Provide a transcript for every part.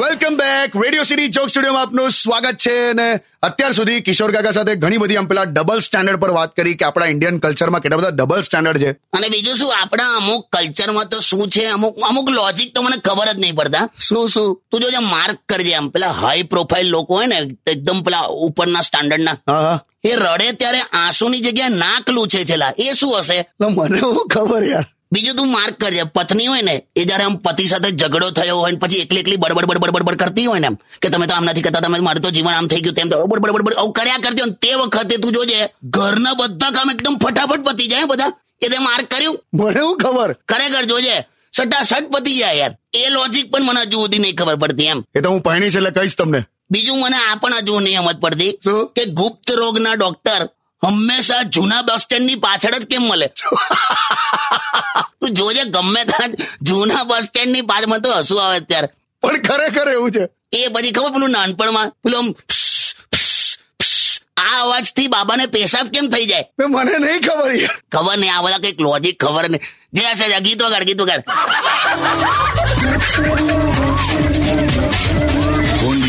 Welcome back radio city Chowk સ્ટુડિયોમાં આપનું સ્વાગત છે અને અત્યાર સુધી કિશોર કાકા સાથે ઘણી બધી આમ પેલા ડબલ સ્ટાન્ડર્ડ પર વાત કરી કે આપણા ઇન્ડિયન કલ્ચરમાં કેટલા બધા ડબલ સ્ટાન્ડર્ડ છે. અને બીજું શું? આપણા અમુક કલ્ચરમાં તો શું છે? અમુક અમુક લોજિક તો મને ખબર જ નહીં પડતા. શું શું? તું જોજે માર્ક કરજે આમ પેલા હાઈ પ્રોફાઇલ લોકો હોય ને એકદમ પેલા ઉપરના સ્ટાન્ડર્ડ ના એ રડે ત્યારે આંસુની જગ્યાએ નાક લૂછે છેલા એ શું હશે? મને ખબર યાર. બીજું તું માર્ક કરજે. પત્ની હોય ને એ જયારે આમ પતિ સાથે ઝઘડો થયો હોય ને પછી એકલી એકલી બડબડ બડબડ બડબડ કરતી હોય ને એમ કે તમે તો આમ નથી કરતા તમે મારું તો જીવન આમ થઈ ગયું તેમ તો બડબડ બડબડ આવું કર્યા કરતી હોય તે વખતે તું જોજે ઘરના બધા કામ એકદમ ફટાફટ પતી જાય બધા. એ તે માર્ક કર્યું? મને હું ખબર? ખરેખર જોજે સટાસટ પતી જાય યાર. એ લોજિક પણ મને હજુ સુધી નહીં ખબર પડતી એમ. એ તો હું પહેણીશ એટલે કહીશ તમને. બીજું મને આ પણ હજુ નહીં સમજ પડતી કે ગુપ્ત રોગના ડોક્ટર હંમેશા જૂના બસ સ્ટેન્ડની પાછળ જ કેમ મળે? તું જોજે ગમે ત્યાં જૂના બસ સ્ટેન્ડની બાજમાં તો હસવું આવે અત્યારે. પણ ખરેખર એવું છે? એ પછી ખબર પેલું નાનપણમાં પેલું આમ આ અવાજથી બાબાને પેશાબ કેમ થઈ જાય? મને નહીં ખબર ખબર નહીં આ બધા કંઈક લોજિક ખબર નહીં. જે હશે ગીતો ગાડ ગીતો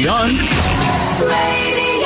on Radio